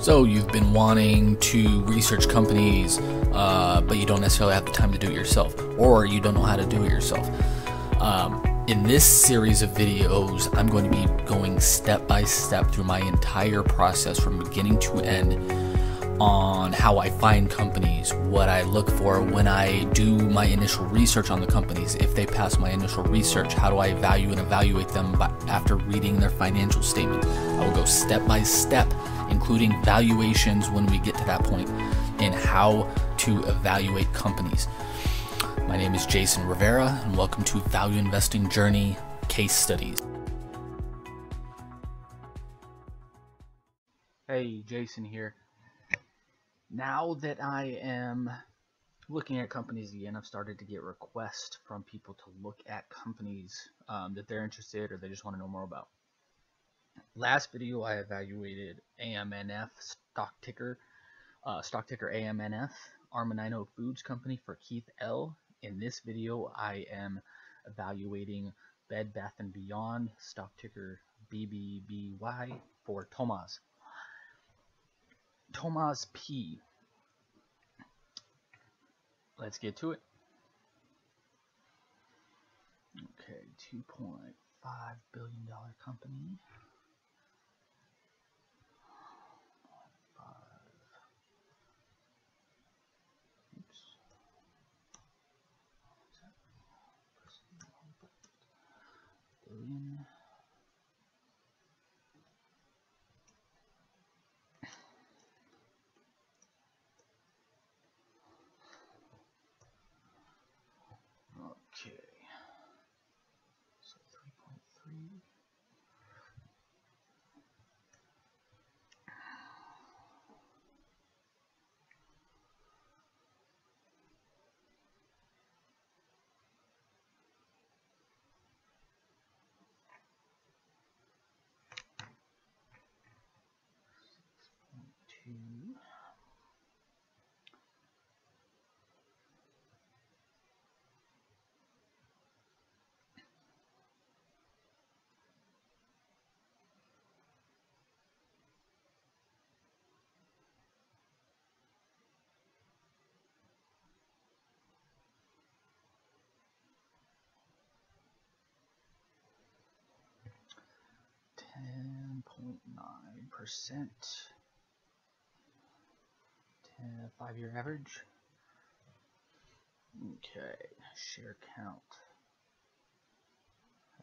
So you've been wanting to research companies, uh, but you don't necessarily have the time to do it yourself, or you don't know how to do it yourself. Um, in this series of videos, I'm going to be going step by step through my entire process from beginning to end on how I find companies, what I look for when I do my initial research on the companies. If they pass my initial research, how do I value and evaluate them after reading their financial statement. I will go step by step, including valuations when we get to that point, in how to evaluate companies. My name is Jason Rivera, and welcome to Value Investing Journey Case Studies. Hey, Jason here now that I am looking at companies again, I've started to get requests from people to look at companies um, that they're interested or they just want to know more about. Last video, I evaluated AMNF stock ticker, uh, stock ticker AMNF, Armanino Foods Company for Keith L. In this video, I am evaluating Bed Bath & Beyond, stock ticker BBBY for Tomas. Thomas P. Let's get to it. Okay, $2.5 billion company. 9%. Five year average. Okay, share count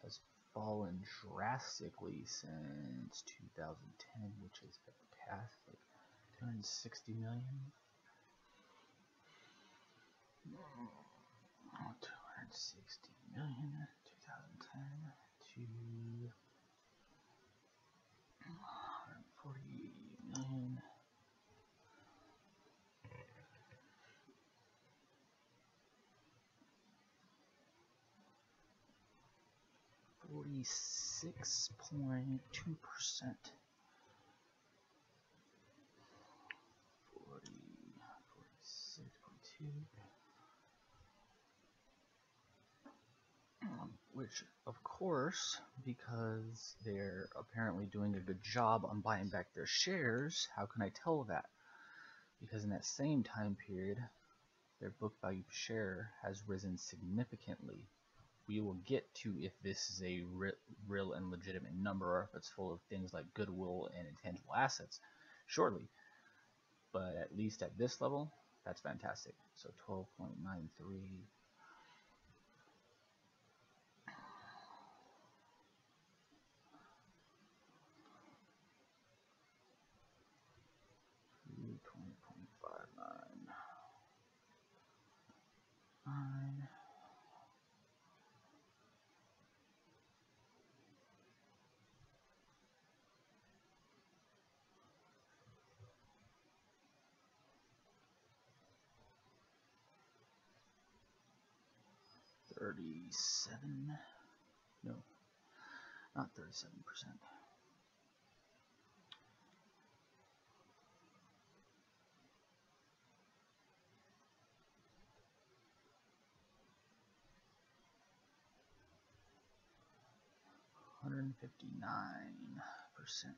has fallen drastically since 2010, which is fantastic. 260 million. Oh, 260 million, 2010 to 96.2% which of course because they're apparently doing a good job on buying back their shares how can I tell that? Because in that same time period their book value per share has risen significantly we will get to if this is a re real and legitimate number or if it's full of things like goodwill and intangible assets shortly. But at least at this level, that's fantastic. So 12.93. 37 no not 37 percent Hundred and fifty nine percent.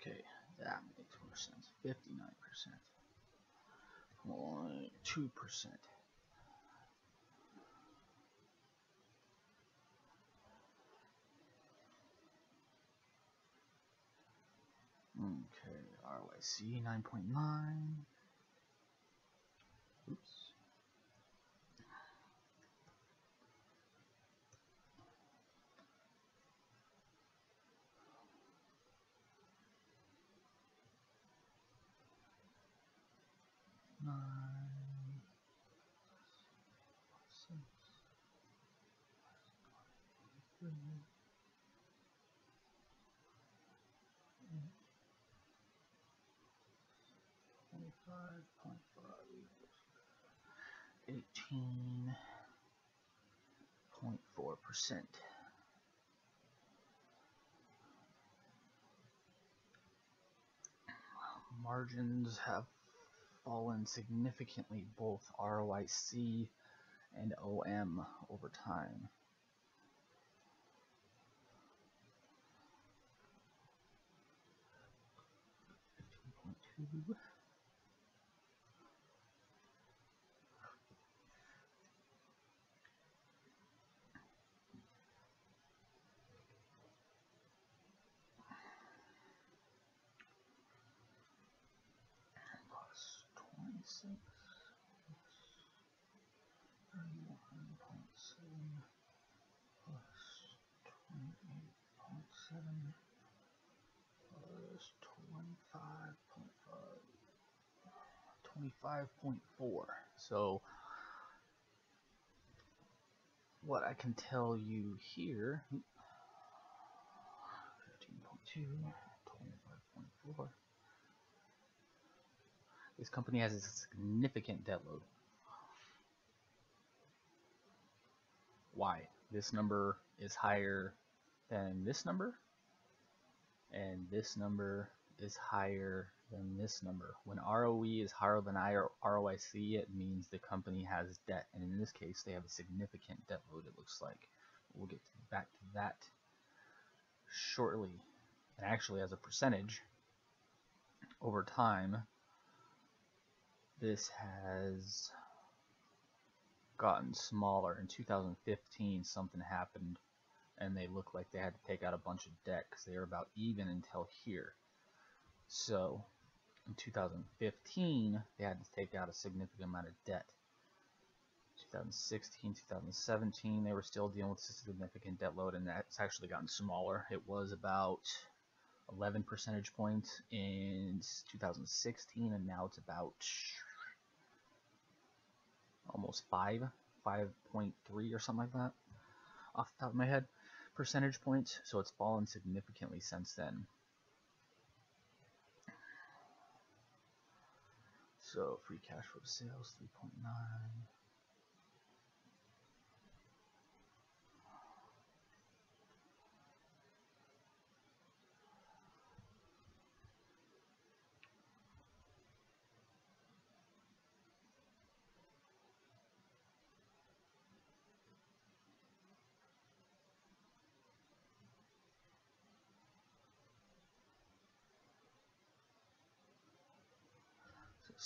Okay, that makes more sense. 59%. 2%. Okay, ROIC 9.9. Twenty-five point five eighteen point four percent. Margins have fallen significantly both ROIC and OM over time. Fifteen point two. plus 26 31.7 plus 28.7 plus 25.5 25.4 so what I can tell you here 15.2 25.4 this company has a significant debt load. Why? This number is higher than this number, and this number is higher than this number. When ROE is higher than ROIC, it means the company has debt, and in this case, they have a significant debt load, it looks like. We'll get back to that shortly. And actually, as a percentage, over time, this has gotten smaller. In 2015, something happened and they looked like they had to take out a bunch of debt because they were about even until here. So in 2015, they had to take out a significant amount of debt. 2016, 2017, they were still dealing with significant debt load, and that's actually gotten smaller. It was about 11 percentage points in 2016, and now it's about almost 5, 5.3 or something like that, off the top of my head, percentage points. So it's fallen significantly since then. So free cash flow sales 3.9.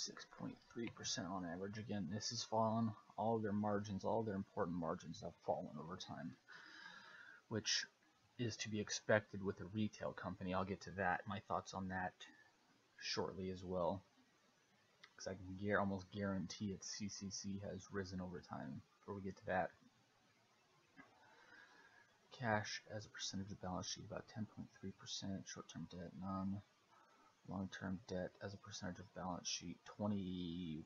6.3% on average. Again, this has fallen. All their margins, all their important margins have fallen over time, which is to be expected with a retail company. I'll get to that, my thoughts on that shortly as well. Because I can almost guarantee its CCC has risen over time before we get to that. Cash as a percentage of balance sheet about 10.3%, short-term debt none. Long-term debt as a percentage of balance sheet, 21%.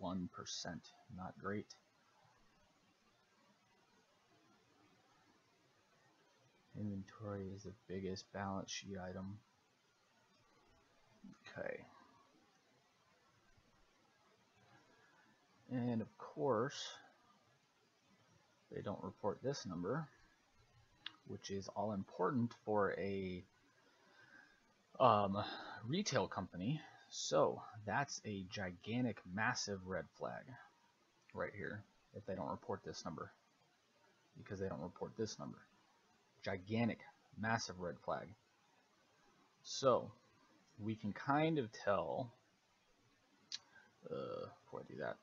Not great. Inventory is the biggest balance sheet item. Okay. And of course, they don't report this number, which is all important for a um, retail company. So that's a gigantic, massive red flag right here if they don't report this number because they don't report this number. Gigantic, massive red flag. So we can kind of tell, uh, before I do that,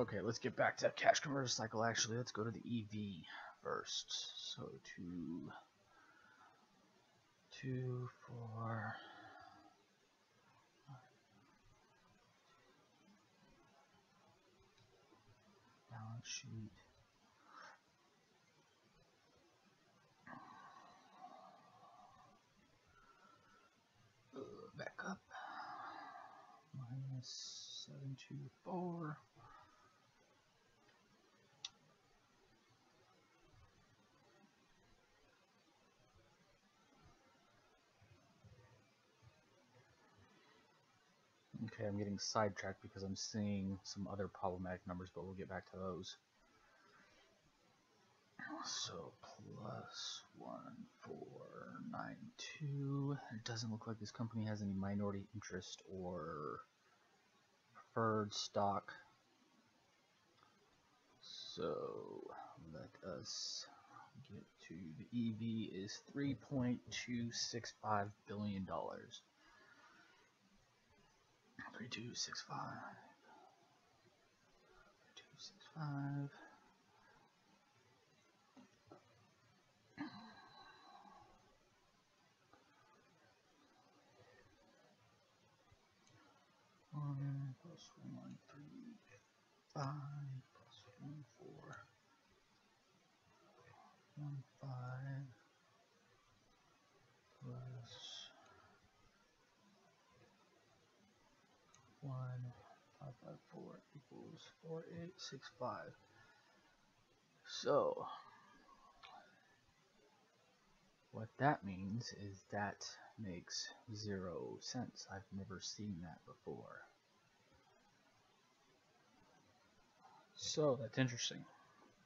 Okay, let's get back to cash converter cycle. Actually, let's go to the EV first. So two, two, four. Balance sheet. Uh, back up. Minus seven two four. Okay, I'm getting sidetracked because I'm seeing some other problematic numbers, but we'll get back to those. So plus one four nine two. It doesn't look like this company has any minority interest or preferred stock. So let us get to the EV is three point two six five billion dollars. Three two six five. Three two six five. One plus one three five 4865. So, what that means is that makes zero sense. I've never seen that before. So, that's interesting.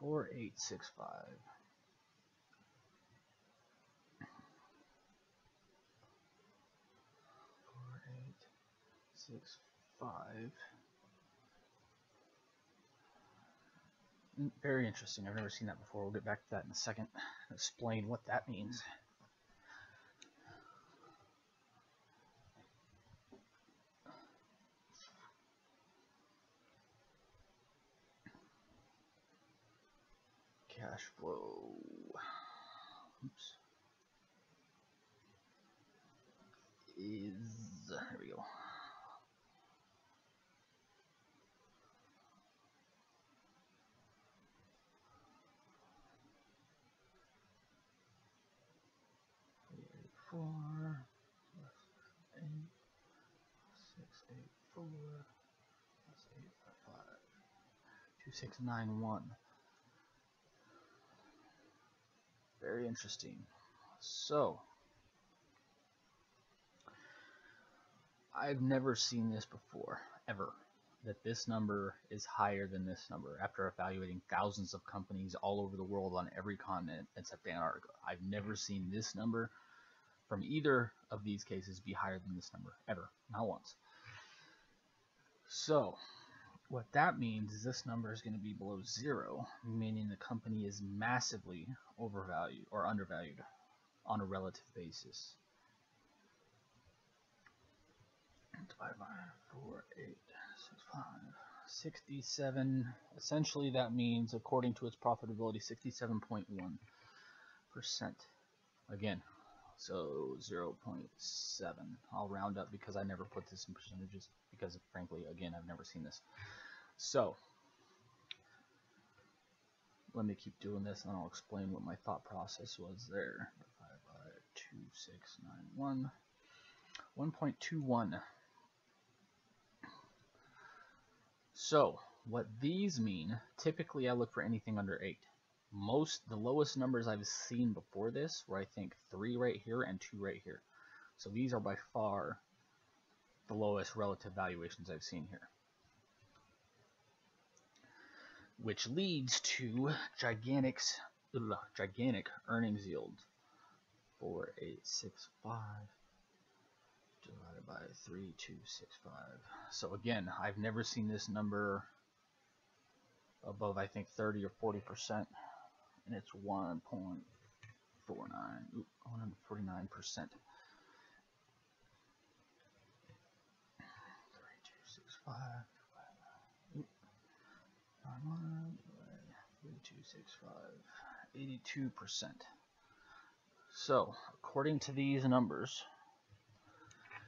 4865. Four, eight, six, five. Very interesting. I've never seen that before. We'll get back to that in a second. Explain what that means. Cash flow. Oops. Is 2691. Very interesting. So, I've never seen this before, ever, that this number is higher than this number after evaluating thousands of companies all over the world on every continent except Antarctica. I've never seen this number from either of these cases be higher than this number, ever, not once. So, what that means is this number is going to be below zero, meaning the company is massively overvalued or undervalued on a relative basis. Divide by 4, 8, 6, 5, 67. Essentially, that means, according to its profitability, 67.1%. Again, so 0.7. I'll round up because I never put this in percentages because, frankly, again, I've never seen this. So, let me keep doing this and I'll explain what my thought process was there. Divided by 2691. 1.21 So, what these mean, typically I look for anything under 8. Most, the lowest numbers I've seen before this were I think 3 right here and 2 right here. So these are by far the lowest relative valuations I've seen here. Which leads to gigantic, ugh, gigantic earnings yield. 4865 divided by 3265. So again, I've never seen this number above I think 30 or 40 percent, and it's 1.49, 149 percent. 3265 82%. So, according to these numbers,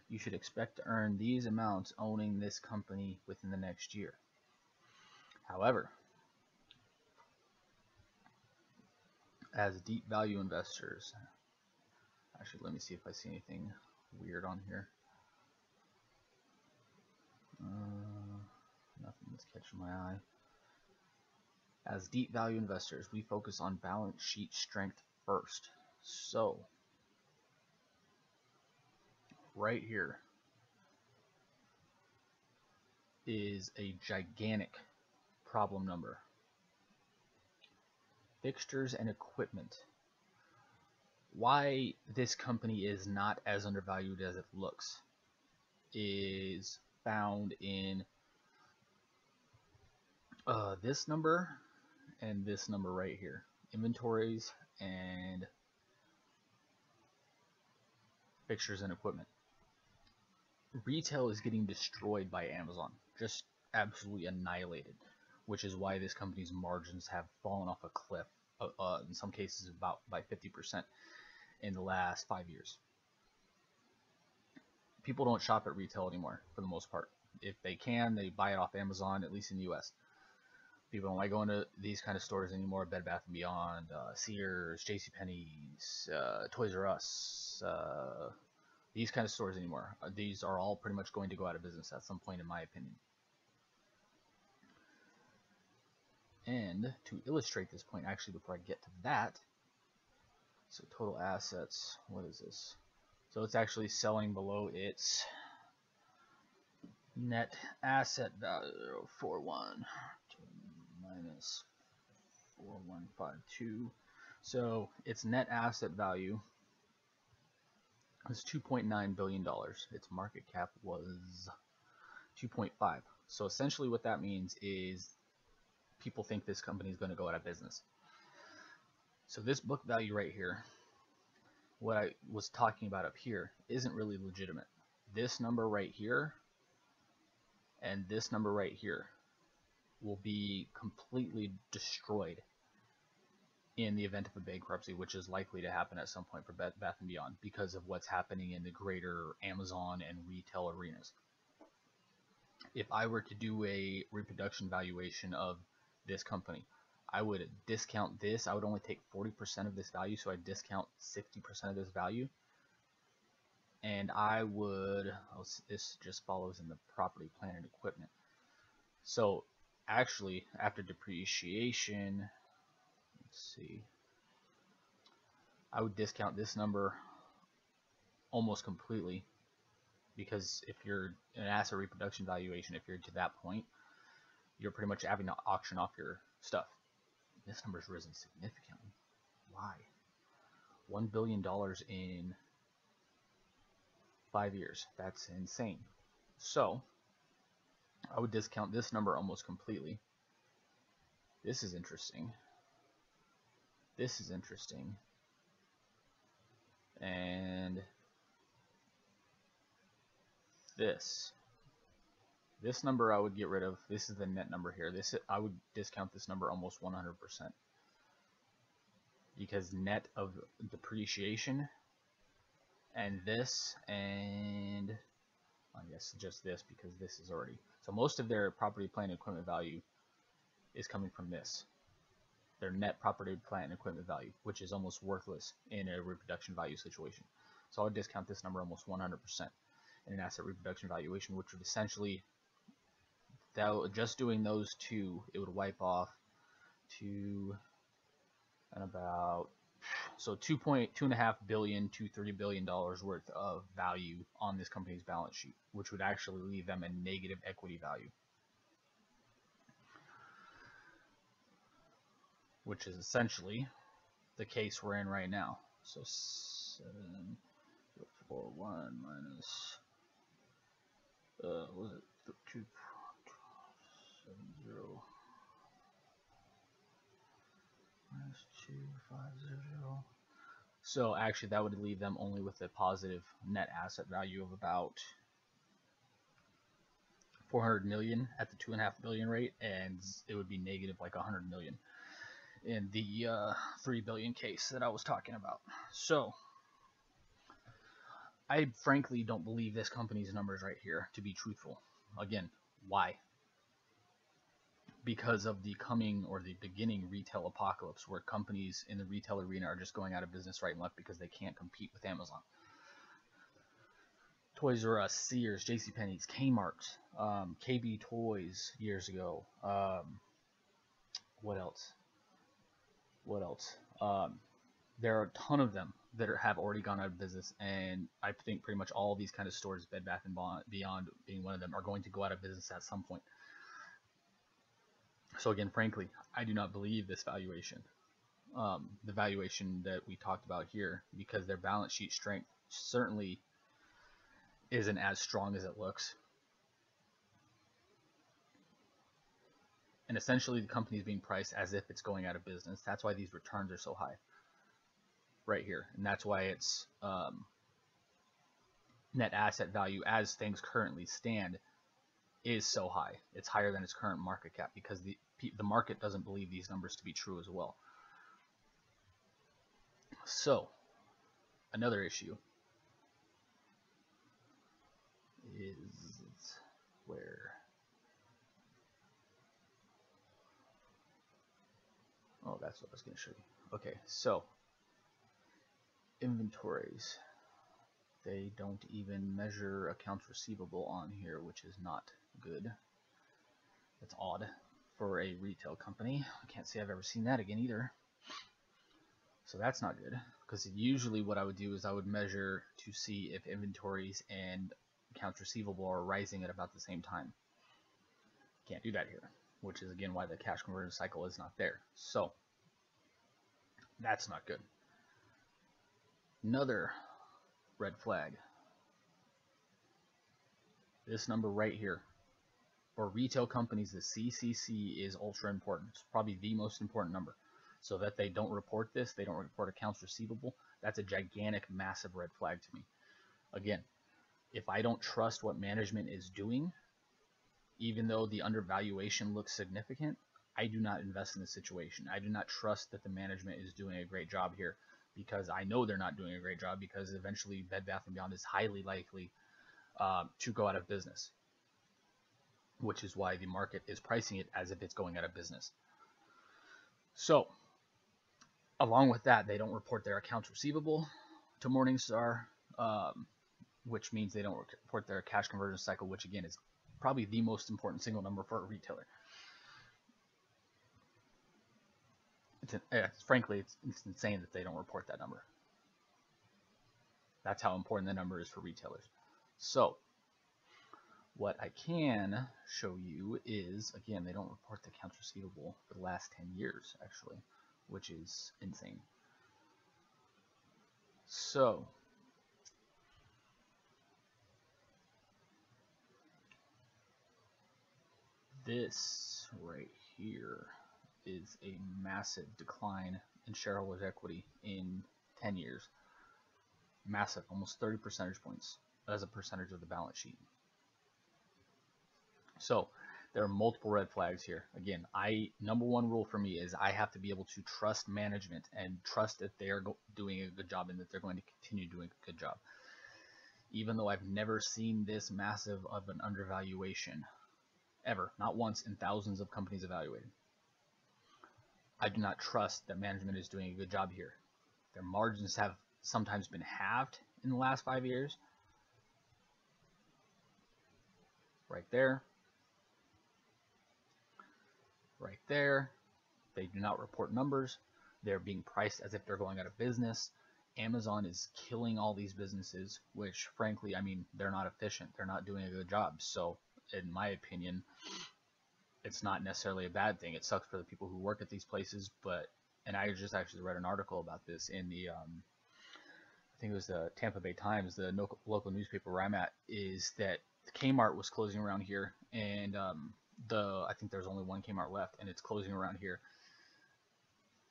you should expect to earn these amounts owning this company within the next year. However, as deep value investors, actually, let me see if I see anything weird on here. Uh, nothing that's catching my eye. As deep value investors, we focus on balance sheet strength first. So, right here is a gigantic problem number. Fixtures and equipment. Why this company is not as undervalued as it looks is found in uh, this number and this number right here. Inventories and fixtures and equipment. Retail is getting destroyed by Amazon, just absolutely annihilated, which is why this company's margins have fallen off a cliff, uh, in some cases about by 50% in the last five years. People don't shop at retail anymore for the most part. If they can, they buy it off Amazon, at least in the US. People don't like going to these kind of stores anymore. Bed Bath & Beyond, uh, Sears, JCPenney's, uh, Toys R Us, uh, these kind of stores anymore. Uh, these are all pretty much going to go out of business at some point in my opinion. And to illustrate this point, actually before I get to that, so total assets, what is this? So it's actually selling below its net asset value, 41 minus 4152. So its net asset value is 2.9 billion dollars. Its market cap was 2.5. So essentially what that means is people think this company is going to go out of business. So this book value right here, what I was talking about up here, isn't really legitimate. This number right here and this number right here will be completely destroyed in the event of a bankruptcy, which is likely to happen at some point for Bath & Beyond because of what's happening in the greater Amazon and retail arenas. If I were to do a reproduction valuation of this company, I would discount this. I would only take 40% of this value, so I discount 60% of this value. And I would, oh, this just follows in the property, plant, and equipment. So actually after depreciation let's see I would discount this number almost completely because if you're an asset reproduction valuation if you're to that point you're pretty much having to auction off your stuff this number's risen significantly why one billion dollars in five years that's insane so I would discount this number almost completely. This is interesting. This is interesting. And this. This number I would get rid of. This is the net number here. This I would discount this number almost 100%. Because net of depreciation and this and I guess just this because this is already so most of their property plant and equipment value is coming from this their net property plant and equipment value which is almost worthless in a reproduction value situation so I would discount this number almost 100% in an asset reproduction valuation which would essentially that just doing those two it would wipe off two and about so two point two and a half billion to thirty billion dollars worth of value on this company's balance sheet, which would actually leave them a negative equity value. Which is essentially the case we're in right now. So seven four one minus uh was it two seven zero 250. So actually, that would leave them only with a positive net asset value of about 400 million at the two and a half billion rate, and it would be negative like 100 million in the uh, 3 billion case that I was talking about. So I frankly don't believe this company's numbers right here to be truthful. Again, why? Because of the coming or the beginning retail apocalypse where companies in the retail arena are just going out of business right and left because they can't compete with Amazon. Toys R Us, Sears, JCPenney's, Kmart, um, KB Toys years ago. Um, what else? What else? Um, there are a ton of them that are, have already gone out of business, and I think pretty much all these kind of stores, Bed Bath and Beyond being one of them, are going to go out of business at some point. So again, frankly, I do not believe this valuation, um, the valuation that we talked about here, because their balance sheet strength certainly isn't as strong as it looks. And essentially, the company is being priced as if it's going out of business. That's why these returns are so high right here. And that's why it's um, net asset value as things currently stand is so high. It's higher than its current market cap because the the market doesn't believe these numbers to be true as well. So, another issue is where Oh, that's what I was going to show you. Okay, so inventories. They don't even measure accounts receivable on here, which is not good. That's odd for a retail company. I can't say I've ever seen that again either. So that's not good because usually what I would do is I would measure to see if inventories and accounts receivable are rising at about the same time. Can't do that here, which is again why the cash conversion cycle is not there. So that's not good. Another red flag. This number right here. For retail companies, the CCC is ultra important. It's probably the most important number. So that they don't report this, they don't report accounts receivable, that's a gigantic, massive red flag to me. Again, if I don't trust what management is doing, even though the undervaluation looks significant, I do not invest in the situation. I do not trust that the management is doing a great job here because I know they're not doing a great job because eventually Bed Bath & Beyond is highly likely uh, to go out of business, which is why the market is pricing it as if it's going out of business. So, along with that, they don't report their accounts receivable to Morningstar, um, which means they don't report their cash conversion cycle, which again is probably the most important single number for a retailer. It's, yeah, frankly, it's, it's insane that they don't report that number. That's how important the number is for retailers. So, what I can show you is, again, they don't report the accounts receivable for the last 10 years, actually, which is insane. So, this right here is a massive decline in shareholders' equity in 10 years. Massive, almost 30 percentage points as a percentage of the balance sheet. So there are multiple red flags here. Again, I number one rule for me is I have to be able to trust management and trust that they are doing a good job and that they're going to continue doing a good job. Even though I've never seen this massive of an undervaluation ever, not once in thousands of companies evaluated. I do not trust that management is doing a good job here. Their margins have sometimes been halved in the last five years. Right there. Right there. They do not report numbers. They're being priced as if they're going out of business. Amazon is killing all these businesses, which frankly, I mean, they're not efficient. They're not doing a good job. So, in my opinion, it's not necessarily a bad thing. It sucks for the people who work at these places, but and I just actually read an article about this in the um, I think it was the Tampa Bay Times, the local newspaper where I'm at, is that Kmart was closing around here, and um, the I think there's only one Kmart left, and it's closing around here.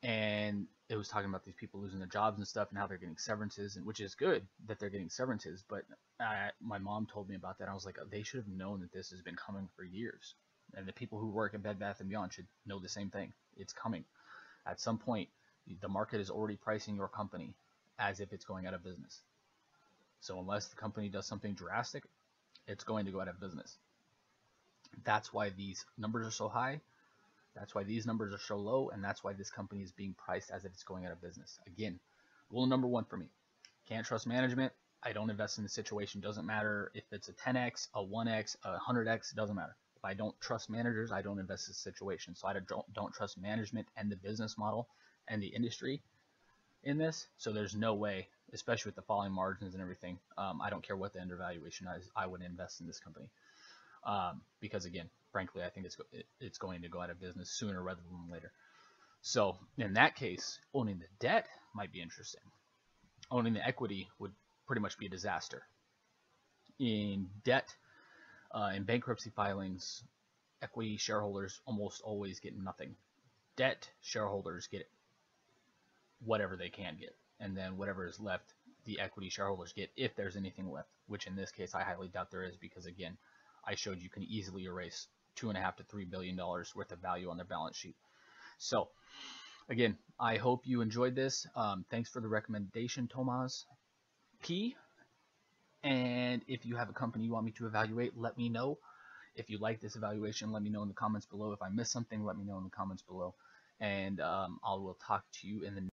and it was talking about these people losing their jobs and stuff and how they're getting severances and which is good that they're getting severances but I, my mom told me about that. I was like they should have known that this has been coming for years. And the people who work in bed bath and beyond should know the same thing. It's coming. At some point the market is already pricing your company as if it's going out of business. So unless the company does something drastic it's going to go out of business that's why these numbers are so high that's why these numbers are so low, and that's why this company is being priced as if it's going out of business. Again, rule number one for me can't trust management. I don't invest in the situation. Doesn't matter if it's a 10x, a 1x, a 100x, doesn't matter. If I don't trust managers, I don't invest in the situation. So I don't, don't trust management and the business model and the industry in this. So there's no way, especially with the falling margins and everything, um, I don't care what the undervaluation is, I would invest in this company. Um, because again, frankly, I think it's it's going to go out of business sooner rather than later. So in that case, owning the debt might be interesting. Owning the equity would pretty much be a disaster. In debt, uh, in bankruptcy filings, equity shareholders almost always get nothing. Debt shareholders get whatever they can get, and then whatever is left, the equity shareholders get if there's anything left. Which in this case, I highly doubt there is because again, I showed you can easily erase two and a half to three billion dollars worth of value on their balance sheet. So again, I hope you enjoyed this. Um, thanks for the recommendation, Tomas P. And if you have a company you want me to evaluate, let me know. If you like this evaluation, let me know in the comments below. If I missed something, let me know in the comments below. And um, I will talk to you in the